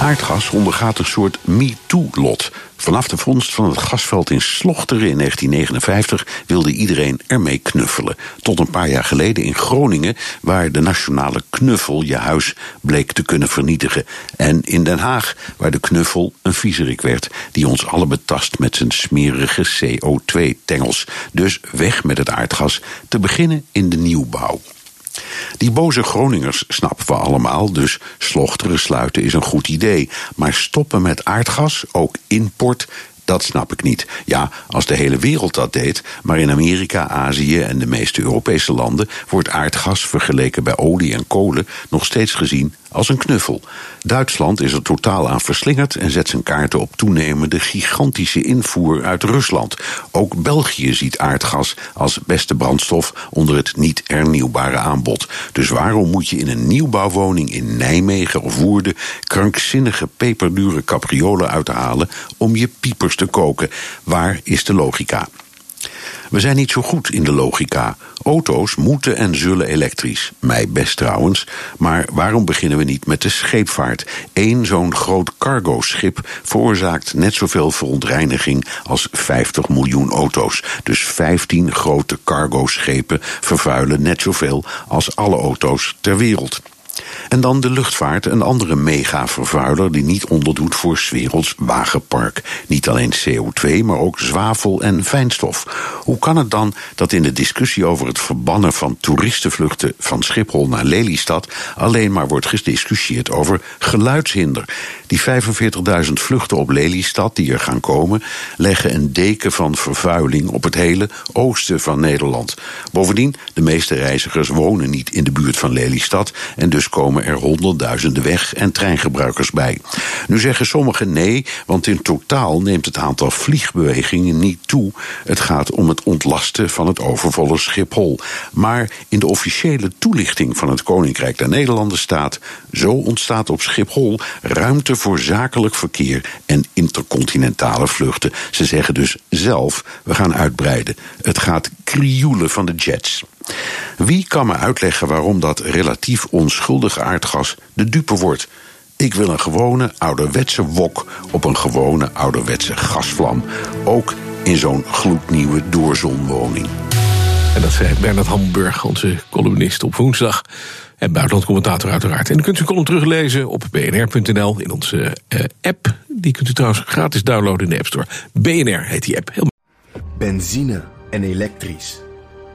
Aardgas ondergaat een soort MeToo-lot. Vanaf de vondst van het gasveld in Slochteren in 1959 wilde iedereen ermee knuffelen. Tot een paar jaar geleden in Groningen, waar de nationale knuffel je huis bleek te kunnen vernietigen. En in Den Haag, waar de knuffel een viezerik werd, die ons alle betast met zijn smerige CO2-tengels. Dus weg met het aardgas, te beginnen in de nieuwbouw. Die boze Groningers snappen we allemaal, dus slochteren sluiten is een goed idee. Maar stoppen met aardgas, ook import, dat snap ik niet. Ja, als de hele wereld dat deed, maar in Amerika, Azië en de meeste Europese landen wordt aardgas vergeleken bij olie en kolen nog steeds gezien als een knuffel. Duitsland is er totaal aan verslingerd en zet zijn kaarten op toenemende gigantische invoer uit Rusland. Ook België ziet aardgas als beste brandstof onder het niet hernieuwbare aanbod. Dus waarom moet je in een nieuwbouwwoning in Nijmegen of Woerden krankzinnige peperdure capriolen uithalen om je piepers te koken? Waar is de logica? We zijn niet zo goed in de logica. Auto's moeten en zullen elektrisch. Mij best trouwens. Maar waarom beginnen we niet met de scheepvaart? Eén zo'n groot cargo-schip veroorzaakt net zoveel verontreiniging als 50 miljoen auto's. Dus 15 grote cargo-schepen vervuilen net zoveel als alle auto's ter wereld. En dan de luchtvaart, een andere megavervuiler die niet onderdoet voor werelds wagenpark. Niet alleen CO2, maar ook zwavel en fijnstof. Hoe kan het dan dat in de discussie over het verbannen van toeristenvluchten van Schiphol naar Lelystad alleen maar wordt gediscussieerd over geluidshinder? Die 45.000 vluchten op Lelystad die er gaan komen, leggen een deken van vervuiling op het hele oosten van Nederland. Bovendien, de meeste reizigers wonen niet in de buurt van Lelystad en dus komen er honderdduizenden weg- en treingebruikers bij. Nu zeggen sommigen nee, want in totaal neemt het aantal vliegbewegingen niet toe. Het gaat om het ontlasten van het overvolle Schiphol. Maar in de officiële toelichting van het Koninkrijk der Nederlanden staat: zo ontstaat op Schiphol ruimte voor zakelijk verkeer en intercontinentale vluchten. Ze zeggen dus zelf: we gaan uitbreiden. Het gaat krioelen van de jets. Wie kan me uitleggen waarom dat relatief onschuldige aardgas de dupe wordt? Ik wil een gewone ouderwetse wok op een gewone ouderwetse gasvlam. Ook in zo'n gloednieuwe doorzonwoning. En dat zei Bernard Hamburg, onze columnist op woensdag. En buitenlandcommentator uiteraard. En u kunt uw column teruglezen op bnr.nl in onze uh, app. Die kunt u trouwens gratis downloaden in de App Store. BNR heet die app. Heel... Benzine en elektrisch.